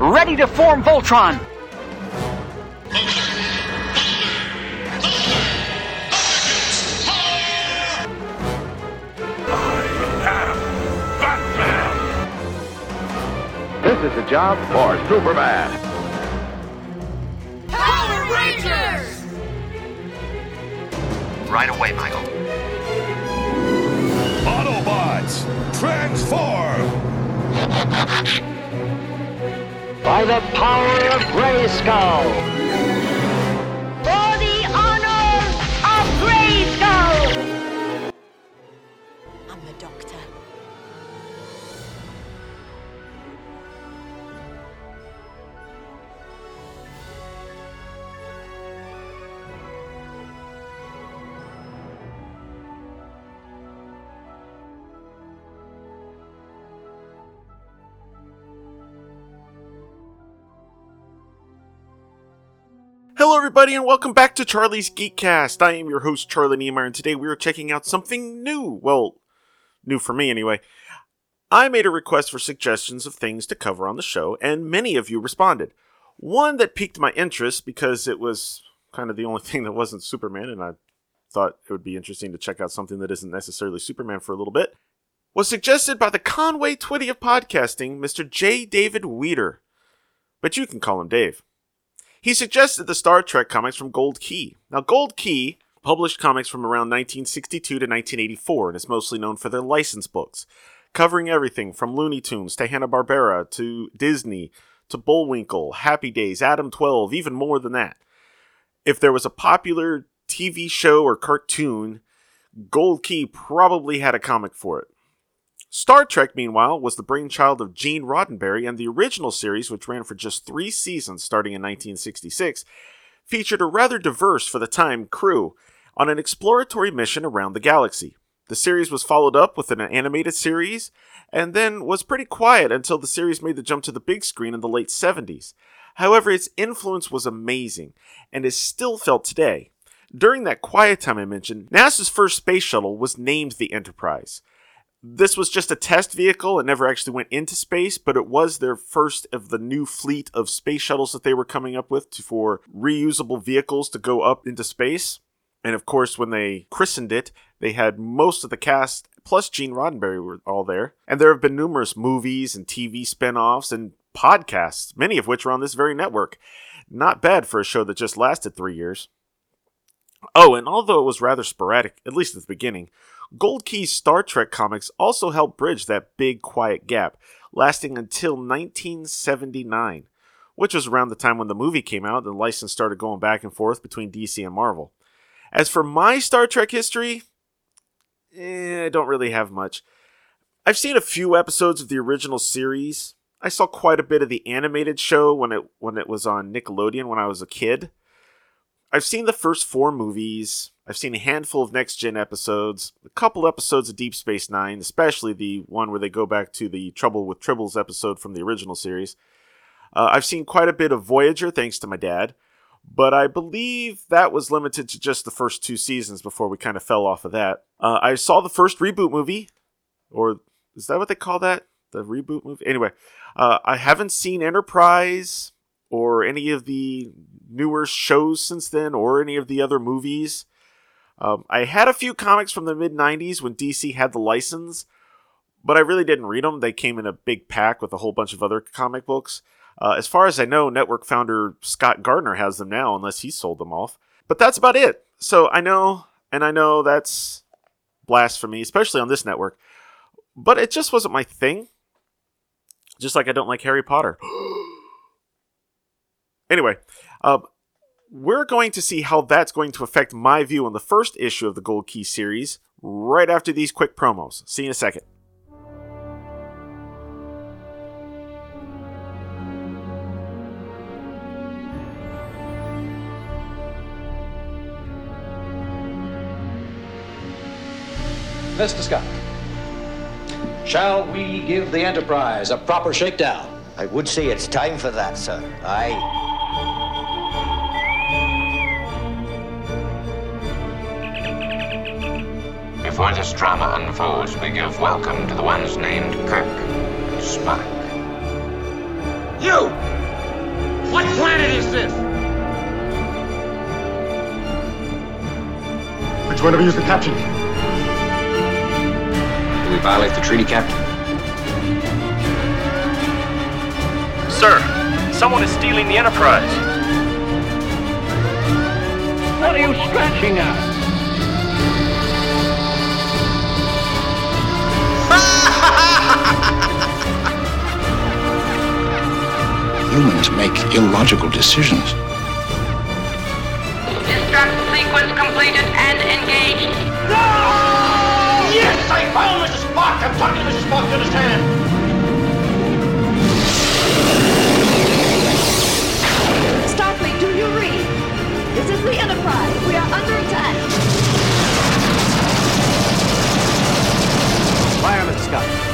ready to form Voltron. This is a job for Superman. Power Rangers! Right away, Michael. Autobots, transform! By the power of Grayskull! For everybody, and welcome back to Charlie's Geekcast. I am your host, Charlie Niemeyer, and today we are checking out something new. Well, new for me, anyway. I made a request for suggestions of things to cover on the show, and many of you responded. One that piqued my interest because it was kind of the only thing that wasn't Superman, and I thought it would be interesting to check out something that isn't necessarily Superman for a little bit, was suggested by the Conway Twitty of podcasting, Mr. J. David Weter. But you can call him Dave. He suggested the Star Trek comics from Gold Key. Now, Gold Key published comics from around 1962 to 1984 and is mostly known for their license books, covering everything from Looney Tunes to Hanna-Barbera to Disney to Bullwinkle, Happy Days, Adam 12, even more than that. If there was a popular TV show or cartoon, Gold Key probably had a comic for it. Star Trek, meanwhile, was the brainchild of Gene Roddenberry, and the original series, which ran for just three seasons starting in 1966, featured a rather diverse, for the time, crew on an exploratory mission around the galaxy. The series was followed up with an animated series, and then was pretty quiet until the series made the jump to the big screen in the late 70s. However, its influence was amazing, and is still felt today. During that quiet time I mentioned, NASA's first space shuttle was named the Enterprise this was just a test vehicle It never actually went into space, but it was their first of the new fleet of space shuttles that they were coming up with to, for reusable vehicles to go up into space. And of course, when they christened it, they had most of the cast plus Gene Roddenberry were all there. And there have been numerous movies and TV spin offs and podcasts, many of which are on this very network. Not bad for a show that just lasted three years. Oh, and although it was rather sporadic, at least at the beginning, Gold Key's Star Trek comics also helped bridge that big quiet gap, lasting until 1979, which was around the time when the movie came out and the license started going back and forth between DC and Marvel. As for my Star Trek history, eh, I don't really have much. I've seen a few episodes of the original series. I saw quite a bit of the animated show when it when it was on Nickelodeon when I was a kid. I've seen the first four movies. I've seen a handful of next gen episodes, a couple episodes of Deep Space Nine, especially the one where they go back to the Trouble with Tribbles episode from the original series. Uh, I've seen quite a bit of Voyager, thanks to my dad, but I believe that was limited to just the first two seasons before we kind of fell off of that. Uh, I saw the first reboot movie, or is that what they call that? The reboot movie? Anyway, uh, I haven't seen Enterprise or any of the newer shows since then or any of the other movies. Um, I had a few comics from the mid 90s when DC had the license, but I really didn't read them. They came in a big pack with a whole bunch of other comic books. Uh, as far as I know, network founder Scott Gardner has them now, unless he sold them off. But that's about it. So I know, and I know that's blasphemy, especially on this network, but it just wasn't my thing. Just like I don't like Harry Potter. anyway, uh, we're going to see how that's going to affect my view on the first issue of the Gold Key series right after these quick promos. See you in a second. Mr. Scott, shall we give the Enterprise a proper shakedown? I would say it's time for that, sir. Aye. Before this drama unfolds, we give welcome to the ones named Kirk and Spock. You! What planet is this? Which one of you is the captain? Do we violate the treaty, Captain? Sir, someone is stealing the Enterprise. What are you scratching at? Humans make illogical decisions. Destruct sequence completed and engaged. No! Yes, I found Mrs. Spock! I'm talking to Mrs. Spock, you understand? Starfleet, do you read? This is the Enterprise. We are under attack. Fire, Mr.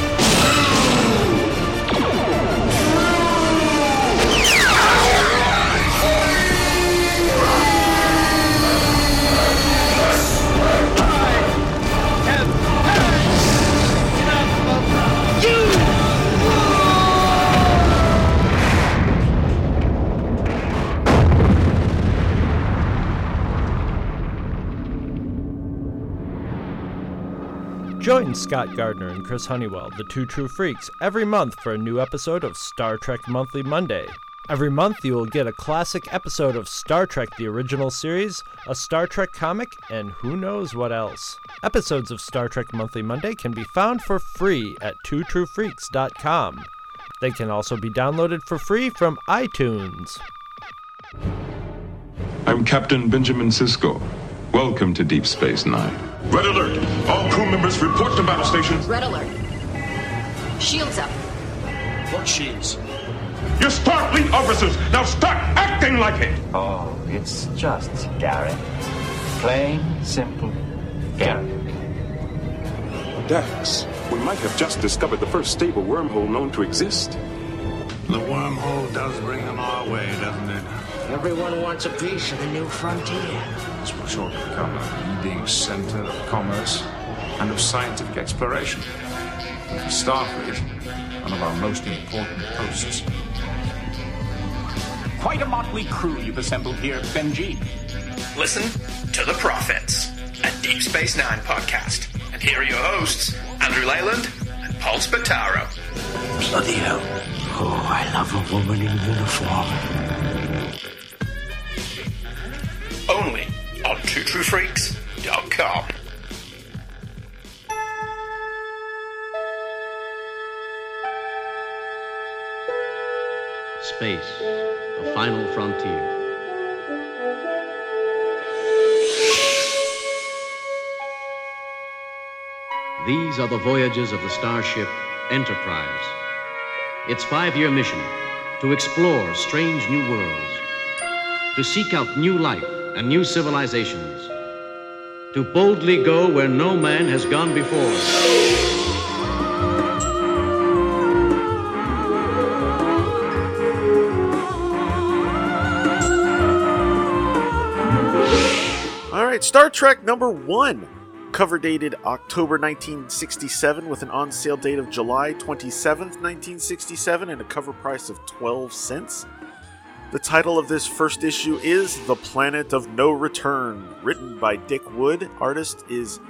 Scott Gardner and Chris Honeywell, the two true freaks, every month for a new episode of Star Trek Monthly Monday. Every month, you will get a classic episode of Star Trek the Original Series, a Star Trek comic, and who knows what else. Episodes of Star Trek Monthly Monday can be found for free at twotruefreaks.com. They can also be downloaded for free from iTunes. I'm Captain Benjamin Sisko. Welcome to Deep Space Nine. Red alert! All crew members report to battle stations. Red alert. Shields up. What shields? You're Starfleet officers! Now start acting like it! Oh, it's just Garak. Plain, simple Garak. Dax, we might have just discovered the first stable wormhole known to exist. The wormhole does bring them our way, doesn't it? Everyone wants a piece of the new frontier. This will shortly become a leading center of commerce and of scientific exploration. And for Starfleet, one of our most important posts. Quite a motley crew you've assembled here, Benji. Listen to The Prophets, a Deep Space Nine podcast. And here are your hosts, Andrew Leyland and Paul Spataro. Bloody hell. Oh, I love a woman in uniform. twotruefreaks.com. Space, the final frontier. These are the voyages of the starship Enterprise. Its five year mission to explore strange new worlds, to seek out new life and new civilizations, to boldly go where no man has gone before. All right, Star Trek number one, cover dated October 1967 with an on sale date of July 27th, 1967, and a cover price of 12 cents. The title of this first issue is The Planet of No Return, written by Dick Wood. Artist is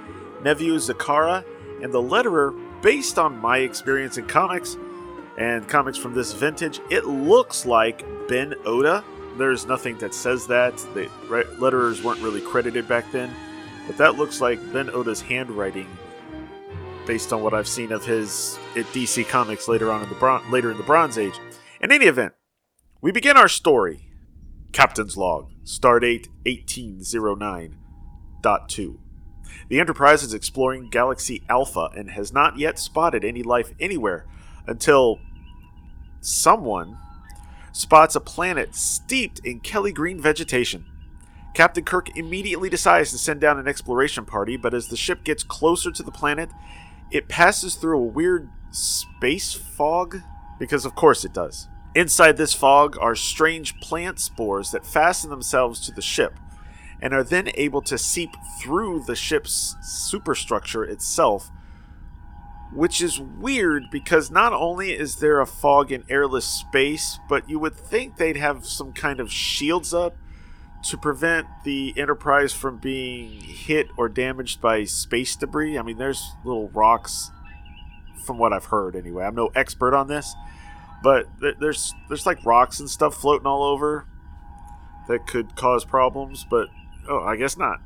Nevio Zeccara, and the letterer, based on my experience in comics and comics from this vintage, it looks like Ben Oda. There's nothing that says that. The letterers weren't really credited back then, but that looks like Ben Oda's handwriting, based on what I've seen of his at DC Comics later on in the Bron- later in the Bronze Age. In any event, we begin our story. Captain's Log, Stardate 1809.2. The Enterprise is exploring Galaxy Alpha and has not yet spotted any life anywhere until someone spots a planet steeped in Kelly green vegetation. Captain Kirk immediately decides to send down an exploration party, but as the ship gets closer to the planet, it passes through a weird space fog, because of course it does. Inside this fog are strange plant spores that fasten themselves to the ship and are then able to seep through the ship's superstructure itself which is weird because not only is there a fog in airless space, but you would think they'd have some kind of shields up to prevent the Enterprise from being hit or damaged by space debris. I mean, there's little rocks, from what I've heard anyway. I'm no expert on this, but there's there's like rocks and stuff floating all over that could cause problems. But oh, I guess not.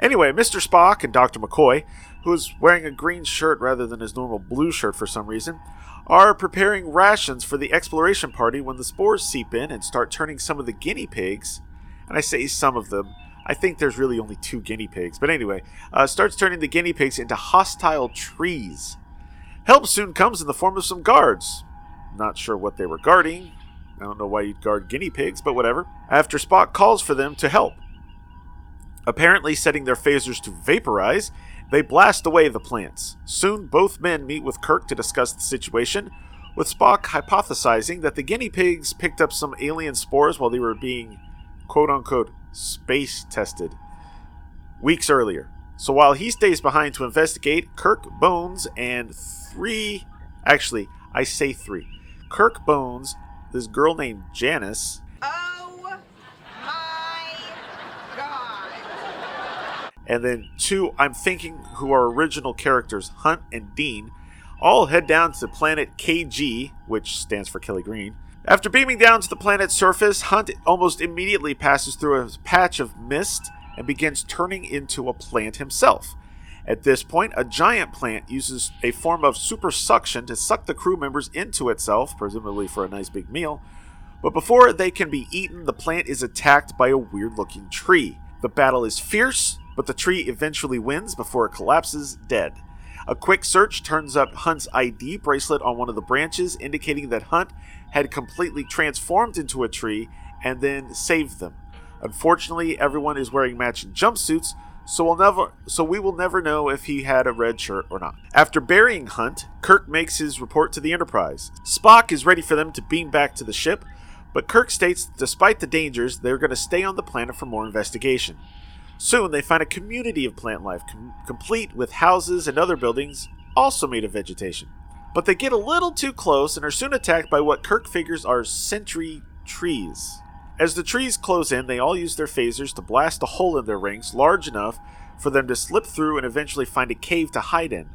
Anyway, Mr. Spock and Dr. McCoy who is wearing a green shirt rather than his normal blue shirt for some reason, are preparing rations for the exploration party when the spores seep in and start turning some of the guinea pigs, and I say some of them, I think there's really only two guinea pigs, but anyway, uh, starts turning the guinea pigs into hostile trees. Help soon comes in the form of some guards. Not sure what they were guarding. I don't know why you'd guard guinea pigs, but whatever. After Spock calls for them to help. Apparently, setting their phasers to vaporize, they blast away the plants. Soon, both men meet with Kirk to discuss the situation, with Spock hypothesizing that the guinea pigs picked up some alien spores while they were being quote unquote space tested weeks earlier. So while he stays behind to investigate, Kirk, Bones, and three actually, I say three. Kirk Bones, this girl named Janice, oh and then two, I'm thinking who are original characters, Hunt and Dean, all head down to planet KG, which stands for Kelly Green. After beaming down to the planet's surface, Hunt almost immediately passes through a patch of mist and begins turning into a plant himself. At this point, a giant plant uses a form of super suction to suck the crew members into itself, presumably for a nice big meal. But before they can be eaten, the plant is attacked by a weird looking tree. The battle is fierce, but the tree eventually wins before it collapses dead. A quick search turns up Hunt's ID bracelet on one of the branches, indicating that Hunt had completely transformed into a tree and then saved them. Unfortunately, everyone is wearing matching jumpsuits, so we'll never so we will never know if he had a red shirt or not. After burying Hunt, Kirk makes his report to the Enterprise. Spock is ready for them to beam back to the ship, but Kirk states that despite the dangers, they're going to stay on the planet for more investigation. Soon they find a community of plant life, com- complete with houses and other buildings, also made of vegetation. But they get a little too close and are soon attacked by what Kirk figures are sentry trees. As the trees close in, they all use their phasers to blast a hole in their rings large enough for them to slip through and eventually find a cave to hide in.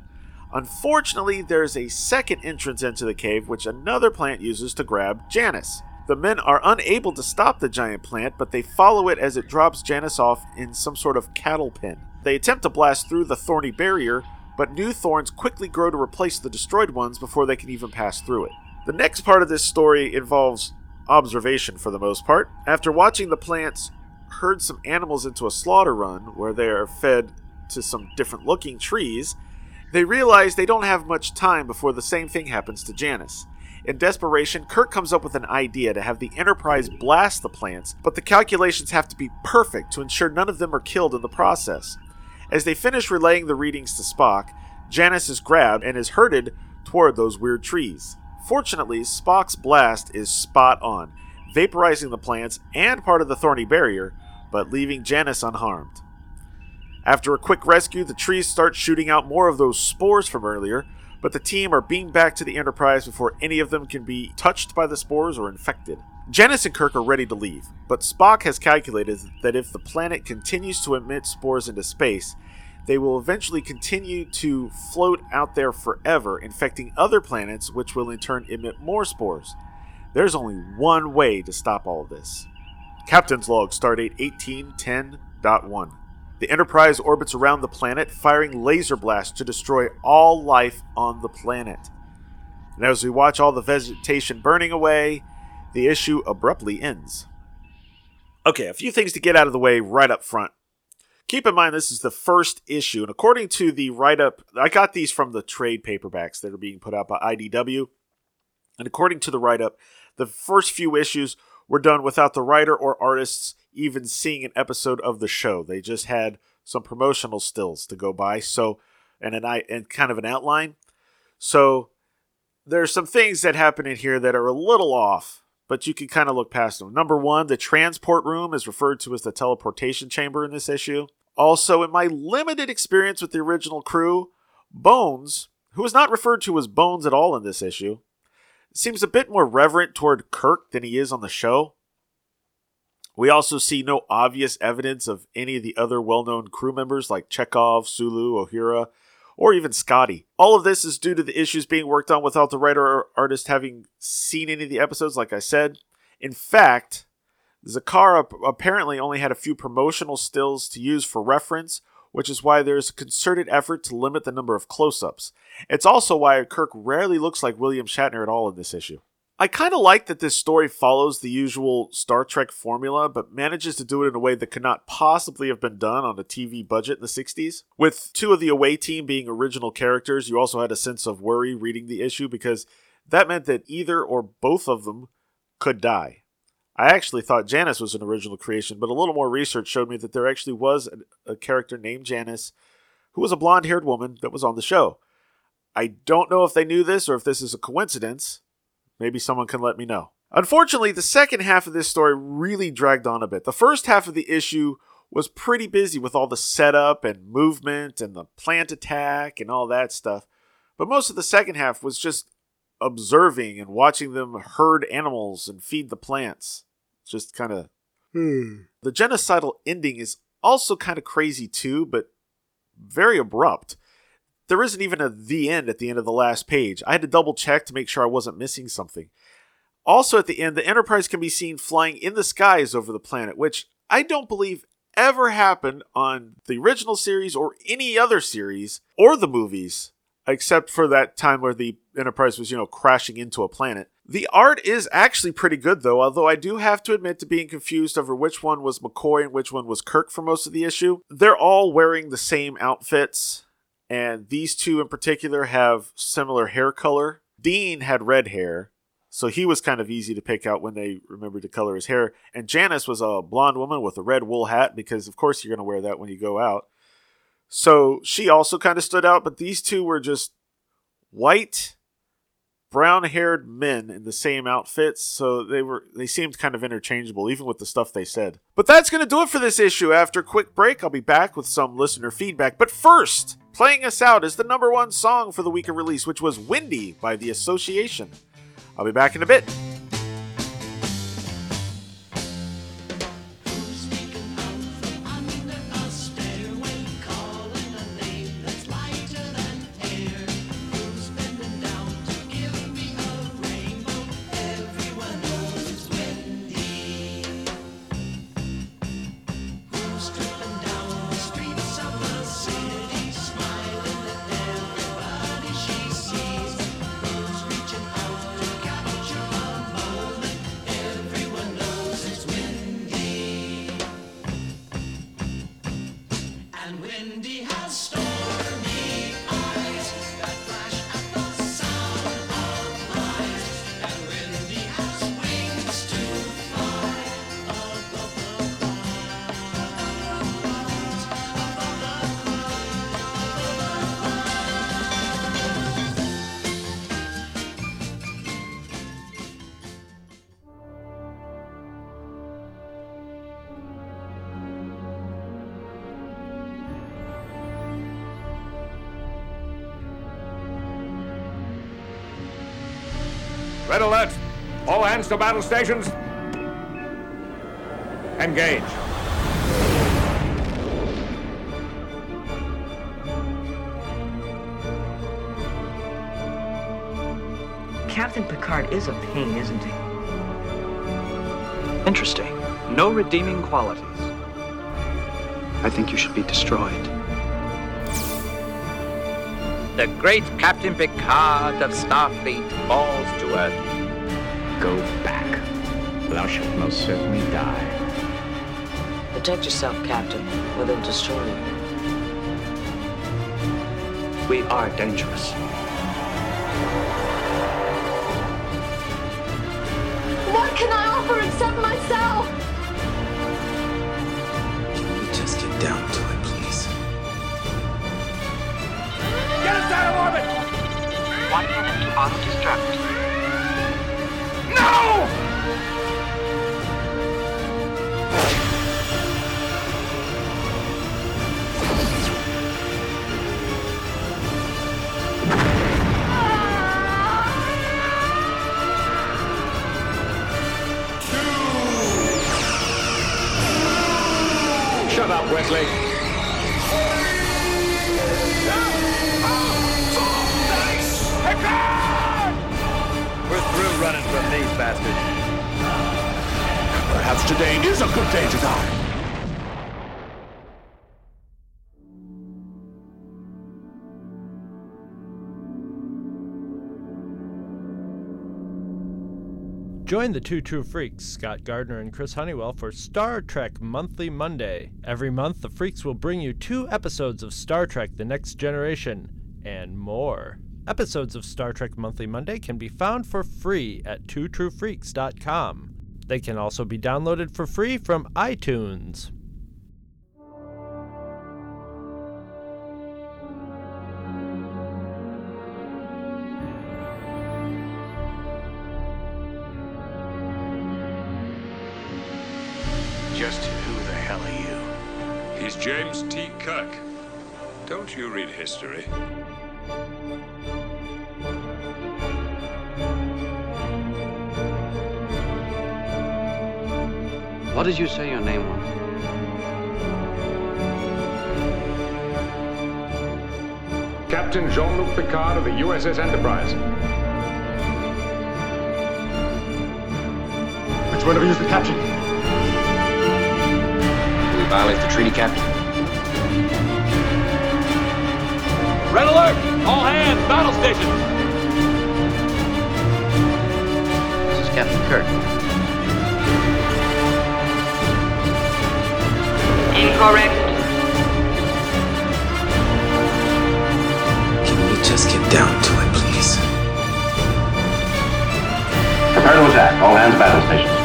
Unfortunately, there's a second entrance into the cave which another plant uses to grab Janice. The men are unable to stop the giant plant, but they follow it as it drops Janice off in some sort of cattle pen. They attempt to blast through the thorny barrier, but new thorns quickly grow to replace the destroyed ones before they can even pass through it. The next part of this story involves observation for the most part. After watching the plants herd some animals into a slaughter run where they are fed to some different looking trees, they realize they don't have much time before the same thing happens to Janice. In desperation, Kirk comes up with an idea to have the Enterprise blast the plants, but the calculations have to be perfect to ensure none of them are killed in the process. As they finish relaying the readings to Spock, Janice is grabbed and is herded toward those weird trees. Fortunately, Spock's blast is spot on, vaporizing the plants and part of the thorny barrier, but leaving Janice unharmed. After a quick rescue, the trees start shooting out more of those spores from earlier, but the team are beamed back to the Enterprise before any of them can be touched by the spores or infected. Janice and Kirk are ready to leave, but Spock has calculated that if the planet continues to emit spores into space, they will eventually continue to float out there forever, infecting other planets, which will in turn emit more spores. There's only one way to stop all this. Captain's Log, Stardate 1810.1. The Enterprise orbits around the planet, firing laser blasts to destroy all life on the planet. And as we watch all the vegetation burning away, the issue abruptly ends. Okay, a few things to get out of the way right up front. Keep in mind, this is the first issue, and according to the write up, I got these from the trade paperbacks that are being put out by IDW. And according to the write up, the first few issues were done without the writer or artists even seeing an episode of the show. They just had some promotional stills to go by. So, and an and kind of an outline. So, there's some things that happen in here that are a little off, but you can kind of look past them. Number one, the transport room is referred to as the teleportation chamber in this issue. Also, in my limited experience with the original crew, Bones who is not referred to as Bones at all in this issue, seems a bit more reverent toward Kirk than he is on the show. We also see no obvious evidence of any of the other well known crew members like Chekov, Sulu, Uhura, or even Scotty. All of this is due to the issues being worked on without the writer or artist having seen any of the episodes, like I said. In fact, Zeccara apparently only had a few promotional stills to use for reference, which is why there's a concerted effort to limit the number of close ups. It's also why Kirk rarely looks like William Shatner at all in this issue. I kind of like that this story follows the usual Star Trek formula, but manages to do it in a way that could not possibly have been done on a TV budget in the 60s. With two of the away team being original characters, you also had a sense of worry reading the issue because that meant that either or both of them could die. I actually thought Janice was an original creation, but a little more research showed me that there actually was a, a character named Janice who was a blonde haired woman that was on the show. I don't know if they knew this or if this is a coincidence, Maybe someone can let me know. Unfortunately, the second half of this story really dragged on a bit. The first half of the issue was pretty busy with all the setup and movement and the plant attack and all that stuff. But most of the second half was just observing and watching them herd animals and feed the plants. Just kind of. Hmm. The genocidal ending is also kind of crazy too, but very abrupt there isn't even a the end at the end of the last page. I had to double check to make sure I wasn't missing something. Also, at the end, the Enterprise can be seen flying in the skies over the planet, which I don't believe ever happened on the original series or any other series or the movies, except for that time where the Enterprise was, you know, crashing into a planet. The art is actually pretty good, though, although I do have to admit to being confused over which one was McCoy and which one was Kirk for most of the issue. They're all wearing the same outfits and these two in particular have similar hair color. Dean had red hair, so he was kind of easy to pick out when they remembered to color his hair. And Janice was a blonde woman with a red wool hat because, of course, you're going to wear that when you go out. So she also kind of stood out, but these two were just white, brown haired men in the same outfits, so they were they seemed kind of interchangeable, even with the stuff they said. But that's gonna do it for this issue. After a quick break, I'll be back with some listener feedback. But first, Playing us out is the number one song for the week of release, which was Windy by The Association. I'll be back in a bit. Red alert! All hands to battle stations. Engage. Captain Picard is a pain, isn't he? Interesting. No redeeming qualities. I think you should be destroyed. The great Captain Picard of Starfleet falls to earth. Go back. Thou shalt most certainly die. Protect yourself, Captain, or they'll destroy you. We are dangerous. What can I offer except myself? Can we just get down to it, please? Get us out of orbit! One minute to auto-destruct. Join the two true freaks, Scott Gardner and Chris Honeywell, for Star Trek Monthly Monday. Every month, the freaks will bring you two episodes of Star Trek The Next Generation and more. Episodes of Star Trek Monthly Monday can be found for free at twotruefreaks.com. They can also be downloaded for free from iTunes. James T. Kirk. Don't you read history? What did you say your name was? Captain Jean-Luc Picard of the USS Enterprise. Which one of you is the captain? Do we violate the treaty, Captain. Red alert! All hands, battle stations! This is Captain Kirk. Incorrect. Can we just get down to it, please? Prepare to attack. All hands battle stations.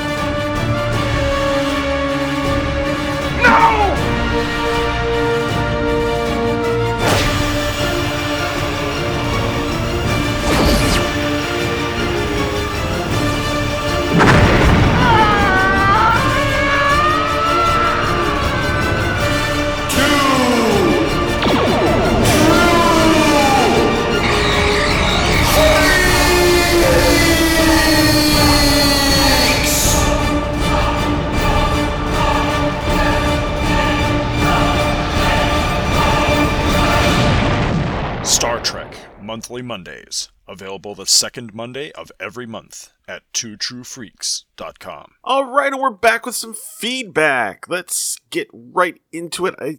Monthly Mondays, available the second Monday of every month at twotruefreaks.com. All right, and we're back with some feedback. Let's get right into it. I,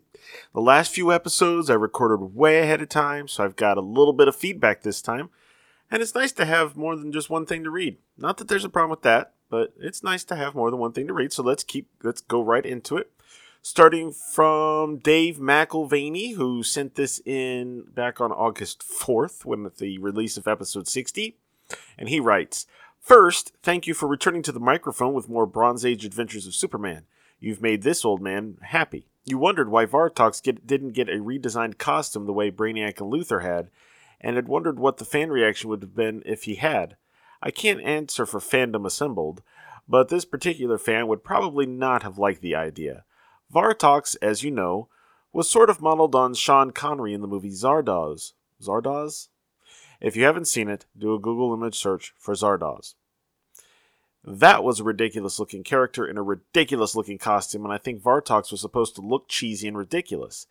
the last few episodes I recorded way ahead of time, so I've got a little bit of feedback this time. And it's nice to have more than just one thing to read. Not that there's a problem with that, but it's nice to have more than one thing to read. So let's keep let's go right into it. Starting from Dave McElvaney, who sent this in back on August 4th when the release of episode 60. And he writes First, thank you for returning to the microphone with more Bronze Age Adventures of Superman. You've made this old man happy. You wondered why Vartox get, didn't get a redesigned costume the way Brainiac and Luthor had, and had wondered what the fan reaction would have been if he had. I can't answer for fandom assembled, but this particular fan would probably not have liked the idea. Vartox, as you know, was sort of modeled on Sean Connery in the movie Zardoz. Zardoz? If you haven't seen it, do a Google image search for Zardoz. That was a ridiculous looking character in a ridiculous looking costume, and I think Vartox was supposed to look cheesy and ridiculous.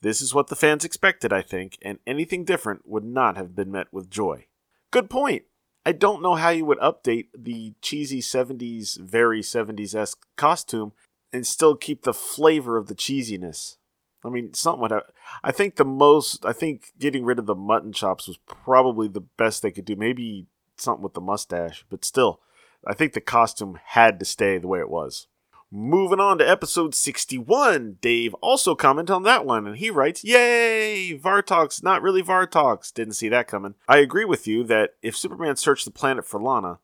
This is what the fans expected, I think, and anything different would not have been met with joy. Good point. I don't know how you would update the cheesy 70s, very 70s esque costume and still keep the flavor of the cheesiness. I mean, something would have, I think the most, I think getting rid of the mutton chops was probably the best they could do. Maybe something with the mustache, but still, I think the costume had to stay the way it was. Moving on to episode 61, Dave also commented on that one, and he writes, Yay! Vartox, not really Vartox. Didn't see that coming. I agree with you that if Superman searched the planet for Lana,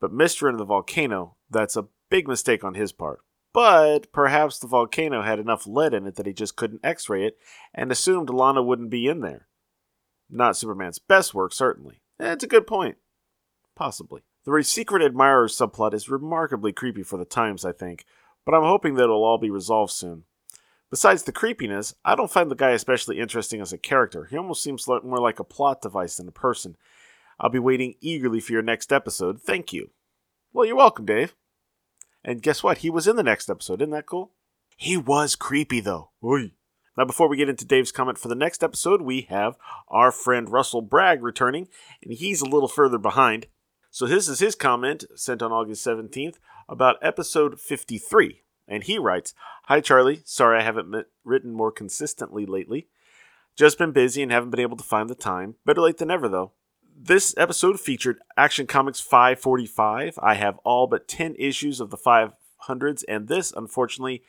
but missed her in the volcano, that's a big mistake on his part. But perhaps the volcano had enough lead in it that he just couldn't x ray it and assumed Lana wouldn't be in there. Not Superman's best work, certainly. That's a good point. Possibly. The secret admirer subplot is remarkably creepy for the times, I think, but I'm hoping that it'll all be resolved soon. Besides the creepiness, I don't find the guy especially interesting as a character. He almost seems more like a plot device than a person. I'll be waiting eagerly for your next episode. Thank you. Well, you're welcome, Dave. And guess what? He was in the next episode. Isn't that cool? He was creepy though. Oy. Now, before we get into Dave's comment for the next episode, we have our friend Russell Bragg returning, and he's a little further behind. So, this is his comment sent on August 17th about episode 53. And he writes Hi, Charlie. Sorry I haven't written more consistently lately. Just been busy and haven't been able to find the time. Better late than never, though. This episode featured Action Comics 545. I have all but 10 issues of the 500s, and this, unfortunately,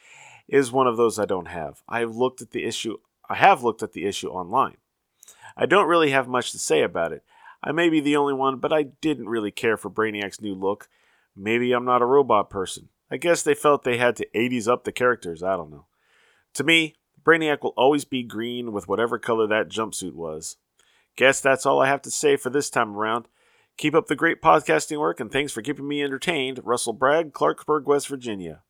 is one of those I don't have. I have looked at the issue I have looked at the issue online. I don't really have much to say about it. I may be the only one, but I didn't really care for Brainiac's new look. Maybe I'm not a robot person. I guess they felt they had to 80s up the characters, I don't know. To me, Brainiac will always be green with whatever color that jumpsuit was. Guess that's all I have to say for this time around. Keep up the great podcasting work and thanks for keeping me entertained. Russell Bragg, Clarksburg, West Virginia.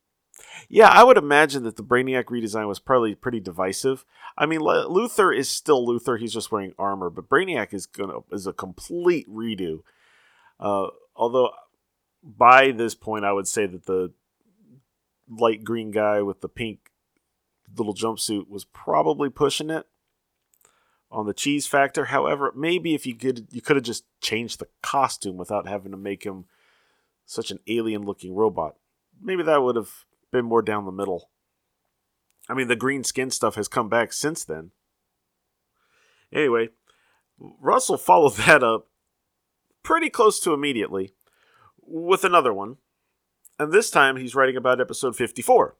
Yeah, I would imagine that the Brainiac redesign was probably pretty divisive. I mean, Luthor is still Luthor; he's just wearing armor, but Brainiac is gonna is a complete redo. Uh, although, by this point, I would say that the light green guy with the pink little jumpsuit was probably pushing it on the cheese factor. However, maybe if you could, you could have just changed the costume without having to make him such an alien-looking robot. Maybe that would have been more down the middle. I mean, the green skin stuff has come back since then. Anyway, Russell followed that up pretty close to immediately with another one. And this time he's writing about episode 54.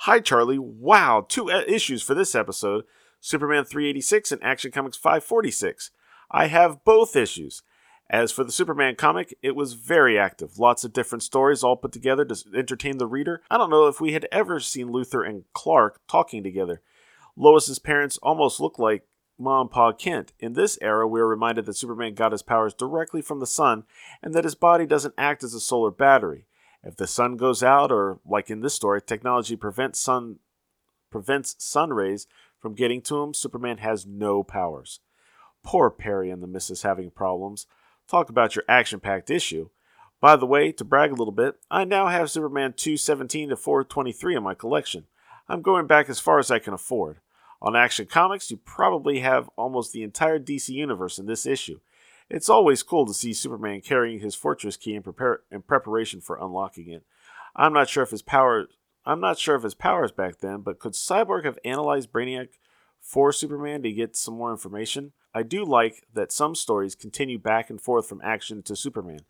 Hi, Charlie. Wow, two issues for this episode Superman 386 and Action Comics 546. I have both issues. As for the Superman comic, it was very active. Lots of different stories all put together to entertain the reader. I don't know if we had ever seen Luthor and Clark talking together. Lois's parents almost look like Mom and Pa Kent. In this era, we are reminded that Superman got his powers directly from the sun and that his body doesn't act as a solar battery. If the sun goes out, or like in this story, technology prevents sun prevents sun rays from getting to him, Superman has no powers. Poor Perry and the missus having problems. Talk about your action packed issue. By the way, to brag a little bit, I now have Superman 217 to 423 in my collection. I'm going back as far as I can afford. On Action Comics, you probably have almost the entire DC universe in this issue. It's always cool to see Superman carrying his fortress key in, prepare, in preparation for unlocking it. I'm not sure if his power I'm not sure of his powers back then, but could Cyborg have analyzed Brainiac for Superman to get some more information? I do like that some stories continue back and forth from action to Superman.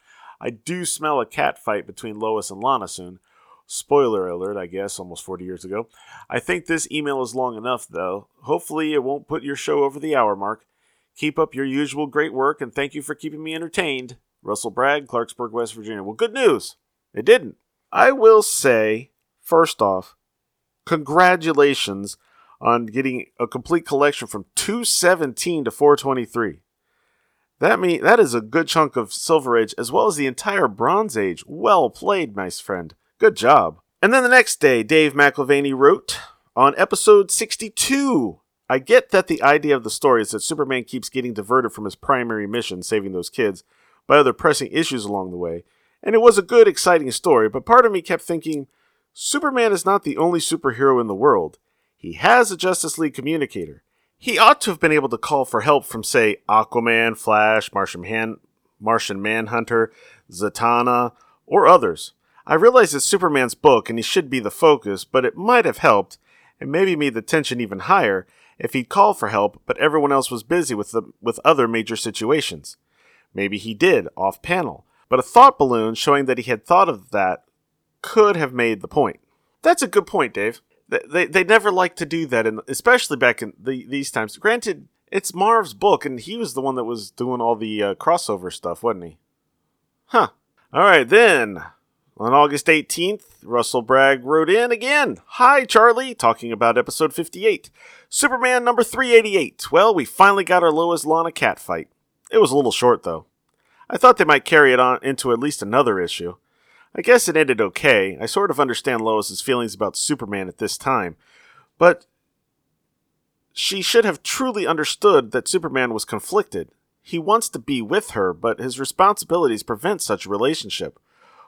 I do smell a cat fight between Lois and Lana soon. Spoiler alert, I guess, almost 40 years ago. I think this email is long enough, though. Hopefully, it won't put your show over the hour mark. Keep up your usual great work, and thank you for keeping me entertained. Russell Bragg, Clarksburg, West Virginia. Well, good news. It didn't. I will say, first off, congratulations on getting a complete collection from 217 to 423. That mean that is a good chunk of Silver Age as well as the entire Bronze Age. Well played, my friend. Good job. And then the next day, Dave McIlvaney wrote on episode 62. I get that the idea of the story is that Superman keeps getting diverted from his primary mission, saving those kids, by other pressing issues along the way. And it was a good, exciting story, but part of me kept thinking Superman is not the only superhero in the world. He has a Justice League communicator. He ought to have been able to call for help from, say, Aquaman, Flash, Martian, Han- Martian Manhunter, Zatanna, or others. I realize it's Superman's book and he should be the focus, but it might have helped, and maybe made the tension even higher, if he'd called for help, but everyone else was busy with, the, with other major situations. Maybe he did, off panel, but a thought balloon showing that he had thought of that could have made the point. That's a good point, Dave they they never like to do that, and especially back in the, these times. Granted, it's Marv's book, and he was the one that was doing all the uh, crossover stuff, wasn't he? Huh. All right, then. On August 18th, Russell Bragg wrote in again. Hi, Charlie, talking about episode 58. Superman number 388. Well, we finally got our Lois Lana cat fight. It was a little short, though. I thought they might carry it on into at least another issue. I guess it ended okay. I sort of understand Lois's feelings about Superman at this time, but she should have truly understood that Superman was conflicted. He wants to be with her, but his responsibilities prevent such a relationship.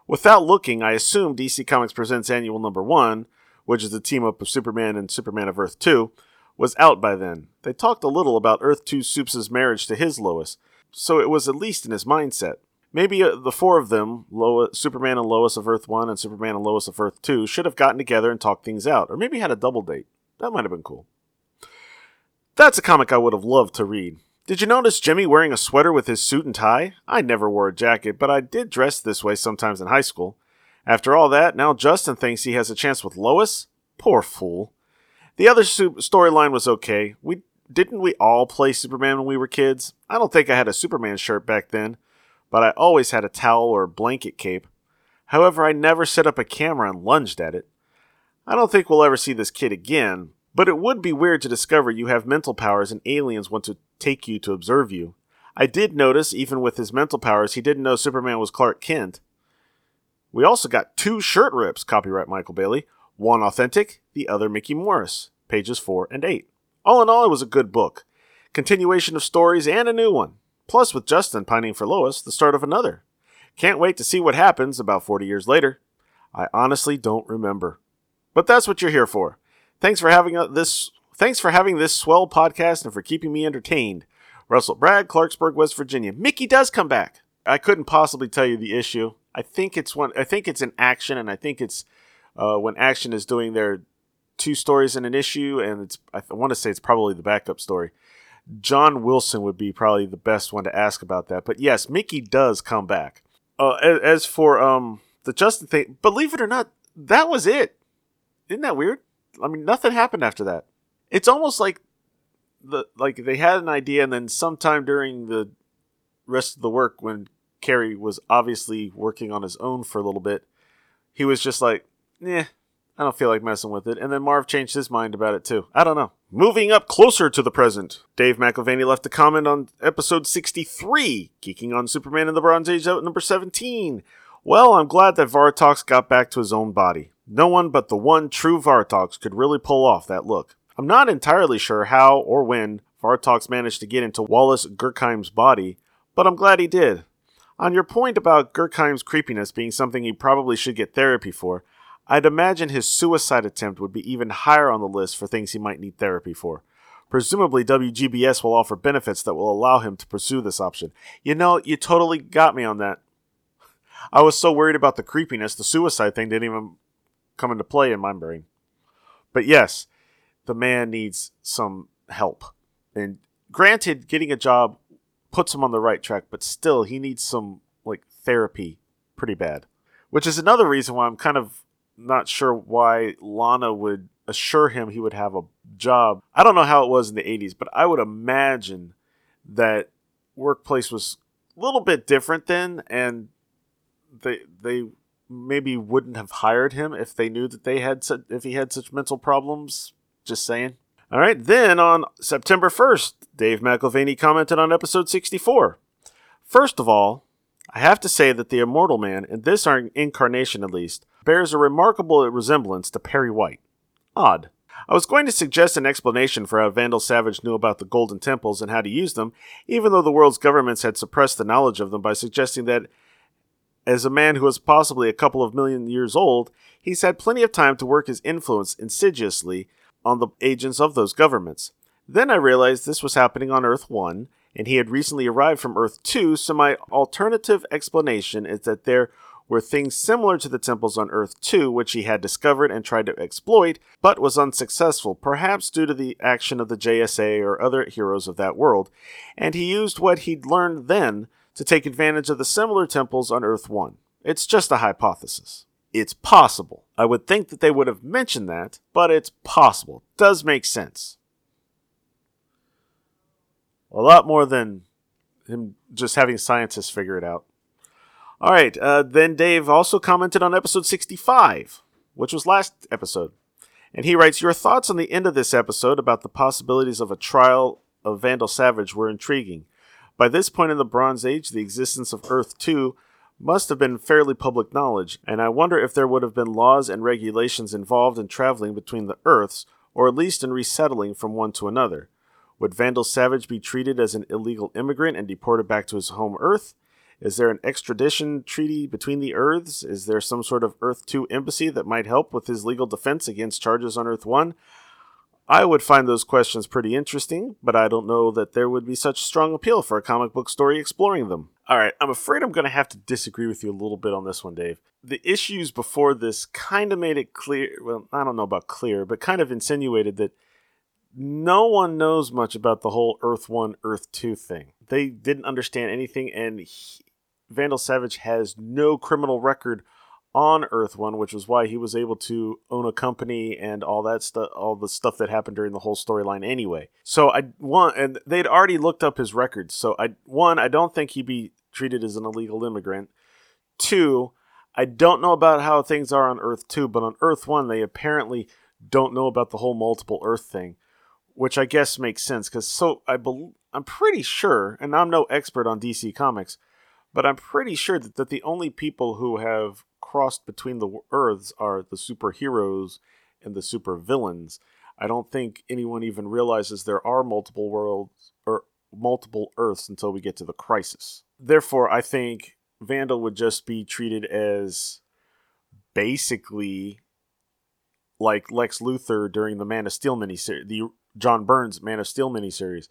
Without looking, I assume DC Comics Presents Annual Number 1, which is the team up of Superman and Superman of Earth 2, was out by then. They talked a little about Earth 2 Supes' marriage to his Lois, so it was at least in his mindset. Maybe uh, the four of them, Lois, Superman and Lois of Earth 1 and Superman and Lois of Earth 2, should have gotten together and talked things out, or maybe had a double date. That might have been cool. That's a comic I would have loved to read. Did you notice Jimmy wearing a sweater with his suit and tie? I never wore a jacket, but I did dress this way sometimes in high school. After all that, now Justin thinks he has a chance with Lois? Poor fool. The other su- storyline was okay. We didn't we all play Superman when we were kids? I don't think I had a Superman shirt back then, but I always had a towel or blanket cape. However, I never set up a camera and lunged at it. I don't think we'll ever see this kid again, but it would be weird to discover you have mental powers and aliens want to take you to observe you. I did notice, even with his mental powers, he didn't know Superman was Clark Kent. We also got two shirt rips, copyright Michael Bailey. One authentic, the other Mickey Morris, pages 4 and 8. All in all, it was a good book. Continuation of stories and a new one. Plus, with Justin pining for Lois, the start of another. Can't wait to see what happens about 40 years later. I honestly don't remember. But that's what you're here for. Thanks for having this thanks for having this swell podcast and for keeping me entertained. Russell Bragg, Clarksburg, West Virginia. Mickey does come back. I couldn't possibly tell you the issue. I think it's one. I think it's an action, and I think it's uh, when action is doing their two stories in an issue, and it's. I want to say it's probably the backup story. John Wilson would be probably the best one to ask about that. But yes, Mickey does come back. Uh, as, as for um the Justin thing, believe it or not, that was it. Isn't that weird? I mean, nothing happened after that. It's almost like the like they had an idea, and then sometime during the rest of the work, when Cary was obviously working on his own for a little bit, he was just like, "Yeah, I don't feel like messing with it." And then Marv changed his mind about it too. I don't know. Moving up closer to the present, Dave McIlvaney left a comment on episode 63, geeking on Superman in the Bronze Age, out number 17. Well, I'm glad that Vartox got back to his own body. No one but the one true Vartox could really pull off that look. I'm not entirely sure how or when Vartox managed to get into Wallace Gurkheim's body, but I'm glad he did. On your point about Gurkheim's creepiness being something he probably should get therapy for, I'd imagine his suicide attempt would be even higher on the list for things he might need therapy for. Presumably, WGBS will offer benefits that will allow him to pursue this option. You know, you totally got me on that. I was so worried about the creepiness, the suicide thing didn't even come into play in my brain. But yes, the man needs some help. And granted, getting a job puts him on the right track, but still, he needs some like therapy pretty bad. Which is another reason why I'm kind of not sure why Lana would assure him he would have a job. I don't know how it was in the 80s, but I would imagine that workplace was a little bit different then and they they maybe wouldn't have hired him if they knew that they had such, if he had such mental problems. Just saying. All right, then on September 1st, Dave McIlvaney commented on episode 64. First of all, I have to say that the Immortal Man, in this incarnation at least, bears a remarkable resemblance to Perry White. Odd. I was going to suggest an explanation for how Vandal Savage knew about the Golden Temples and how to use them, even though the world's governments had suppressed the knowledge of them by suggesting that as a man who was possibly a couple of million years old, he's had plenty of time to work his influence insidiously on the agents of those governments. Then I realized this was happening on Earth 1, and he had recently arrived from Earth 2, so my alternative explanation is that there were things similar to the temples on Earth 2 which he had discovered and tried to exploit, but was unsuccessful, perhaps due to the action of the JSA or other heroes of that world, and he used what he'd learned then to take advantage of the similar temples on Earth 1. It's just a hypothesis. It's possible. I would think that they would have mentioned that, but it's possible. Does make sense. A lot more than him just having scientists figure it out. All right, uh, then Dave also commented on episode 65, which was last episode. And he writes Your thoughts on the end of this episode about the possibilities of a trial of Vandal Savage were intriguing. By this point in the Bronze Age, the existence of Earth 2 must have been fairly public knowledge, and I wonder if there would have been laws and regulations involved in traveling between the Earths, or at least in resettling from one to another. Would Vandal Savage be treated as an illegal immigrant and deported back to his home Earth? Is there an extradition treaty between the Earths? Is there some sort of Earth 2 embassy that might help with his legal defense against charges on Earth 1? I would find those questions pretty interesting, but I don't know that there would be such strong appeal for a comic book story exploring them. All right, I'm afraid I'm going to have to disagree with you a little bit on this one, Dave. The issues before this kind of made it clear, well, I don't know about clear, but kind of insinuated that no one knows much about the whole Earth 1, Earth 2 thing. They didn't understand anything, and Vandal Savage has no criminal record on Earth One, which was why he was able to own a company and all that stuff, all the stuff that happened during the whole storyline. Anyway, so I one and they'd already looked up his records. So I one, I don't think he'd be treated as an illegal immigrant. Two, I don't know about how things are on Earth Two, but on Earth One, they apparently don't know about the whole multiple Earth thing, which I guess makes sense because so I believe I'm pretty sure, and I'm no expert on DC Comics, but I'm pretty sure that, that the only people who have crossed between the Earths are the superheroes and the supervillains. I don't think anyone even realizes there are multiple worlds or multiple Earths until we get to the crisis. Therefore, I think Vandal would just be treated as basically like Lex Luthor during the Man of Steel miniseries, the John Byrne's Man of Steel miniseries,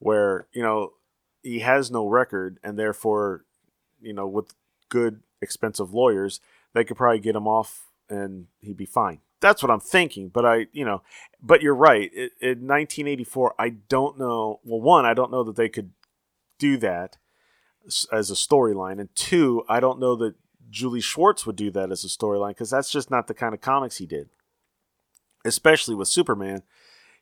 where you know he has no record and therefore, you know, with good expensive lawyers, they could probably get him off and he'd be fine. That's what I'm thinking. But I, you know, but you're right. in 1984, I don't know. Well, one, I don't know that they could do that as a storyline, and two, I don't know that Julie Schwartz would do that as a storyline because that's just not the kind of comics he did. Especially with Superman,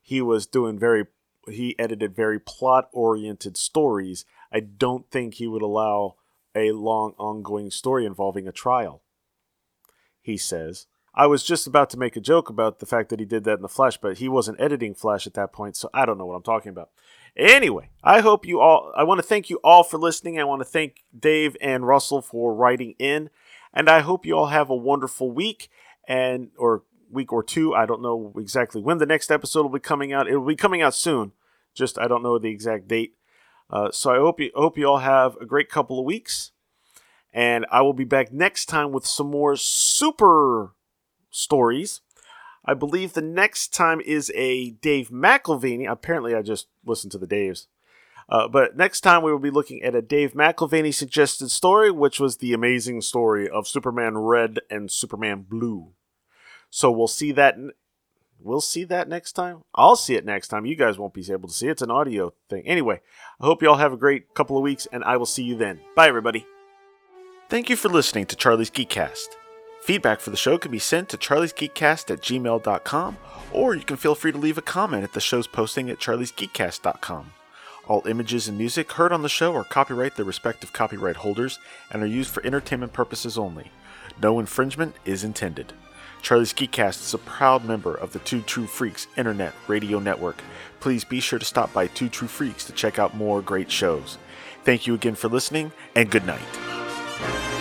he was doing very he edited very plot oriented stories. I don't think he would allow a long ongoing story involving a trial. He says, I was just about to make a joke about the fact that he did that in the Flash, but he wasn't editing Flash at that point, so I don't know what I'm talking about. Anyway, I hope you all, I want to thank you all for listening. I want to thank Dave and Russell for writing in, and I hope you all have a wonderful week and, or week or two. I don't know exactly when the next episode will be coming out. It will be coming out soon. Just, I don't know the exact date. Uh, so I hope you hope you all have a great couple of weeks, and I will be back next time with some more super stories. I believe the next time is a Dave McIlvaney. Apparently, I just listened to the Daves. Uh, but next time we will be looking at a Dave McIlvaney suggested story, which was the amazing story of Superman Red and Superman Blue. So we'll see that we'll see that next time. I'll see it next time. You guys won't be able to see it. It's an audio thing. Anyway, I hope you all have a great couple of weeks, and I will see you then. Bye, everybody. Thank you for listening to Charlie's Geekcast. Feedback for the show can be sent to charliesgeekcast at gmail.com, or you can feel free to leave a comment at the show's posting at charliesgeekcast.com. All images and music heard on the show are copyright their respective copyright holders and are used for entertainment purposes only. No infringement is intended. Charlie's Geekcast is a proud member of the Two True Freaks Internet Radio Network. Please be sure to stop by Two True Freaks to check out more great shows. Thank you again for listening, and good night.